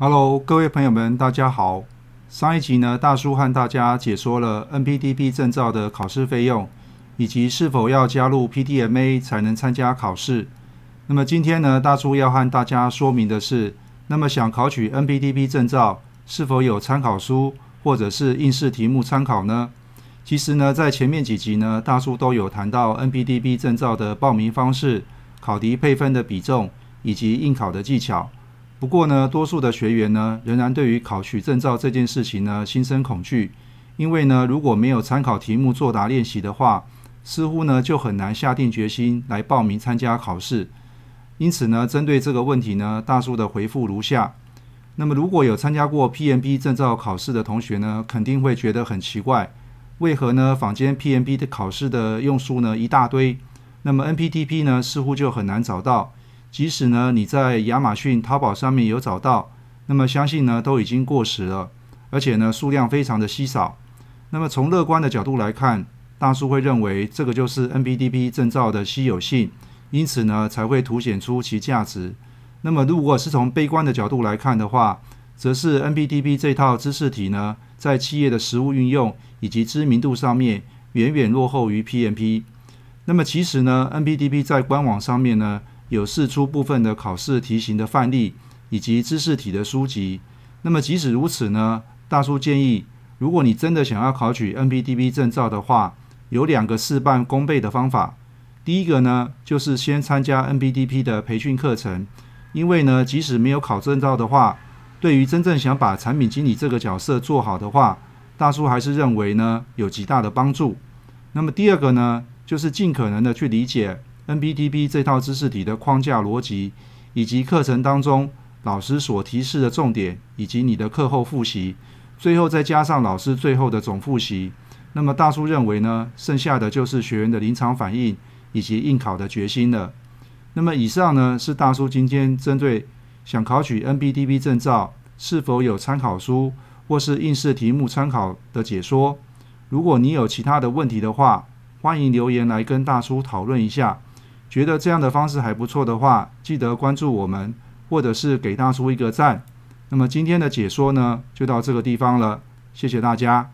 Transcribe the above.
Hello，各位朋友们，大家好。上一集呢，大叔和大家解说了 NPDP 证照的考试费用，以及是否要加入 PDMA 才能参加考试。那么今天呢，大叔要和大家说明的是，那么想考取 NPDP 证照，是否有参考书或者是应试题目参考呢？其实呢，在前面几集呢，大叔都有谈到 NPDP 证照的报名方式、考题配分的比重以及应考的技巧。不过呢，多数的学员呢，仍然对于考取证照这件事情呢，心生恐惧。因为呢，如果没有参考题目作答练习的话，似乎呢就很难下定决心来报名参加考试。因此呢，针对这个问题呢，大叔的回复如下。那么，如果有参加过 PMB 证照考试的同学呢，肯定会觉得很奇怪，为何呢？坊间 PMB 的考试的用书呢一大堆，那么 NPTP 呢似乎就很难找到。即使呢，你在亚马逊、淘宝上面有找到，那么相信呢都已经过时了，而且呢数量非常的稀少。那么从乐观的角度来看，大叔会认为这个就是 NPDP 证照的稀有性，因此呢才会凸显出其价值。那么如果是从悲观的角度来看的话，则是 NPDP 这套知识体呢，在企业的实务运用以及知名度上面远远落后于 PMP。那么其实呢，NPDP 在官网上面呢。有试出部分的考试题型的范例以及知识体的书籍。那么即使如此呢，大叔建议，如果你真的想要考取 NPDP 证照的话，有两个事半功倍的方法。第一个呢，就是先参加 NPDP 的培训课程，因为呢，即使没有考证照的话，对于真正想把产品经理这个角色做好的话，大叔还是认为呢，有极大的帮助。那么第二个呢，就是尽可能的去理解。NPTP 这套知识体的框架逻辑，以及课程当中老师所提示的重点，以及你的课后复习，最后再加上老师最后的总复习，那么大叔认为呢，剩下的就是学员的临场反应以及应考的决心了。那么以上呢是大叔今天针对想考取 NPTP 证照是否有参考书或是应试题目参考的解说。如果你有其他的问题的话，欢迎留言来跟大叔讨论一下。觉得这样的方式还不错的话，记得关注我们，或者是给大叔一个赞。那么今天的解说呢，就到这个地方了，谢谢大家。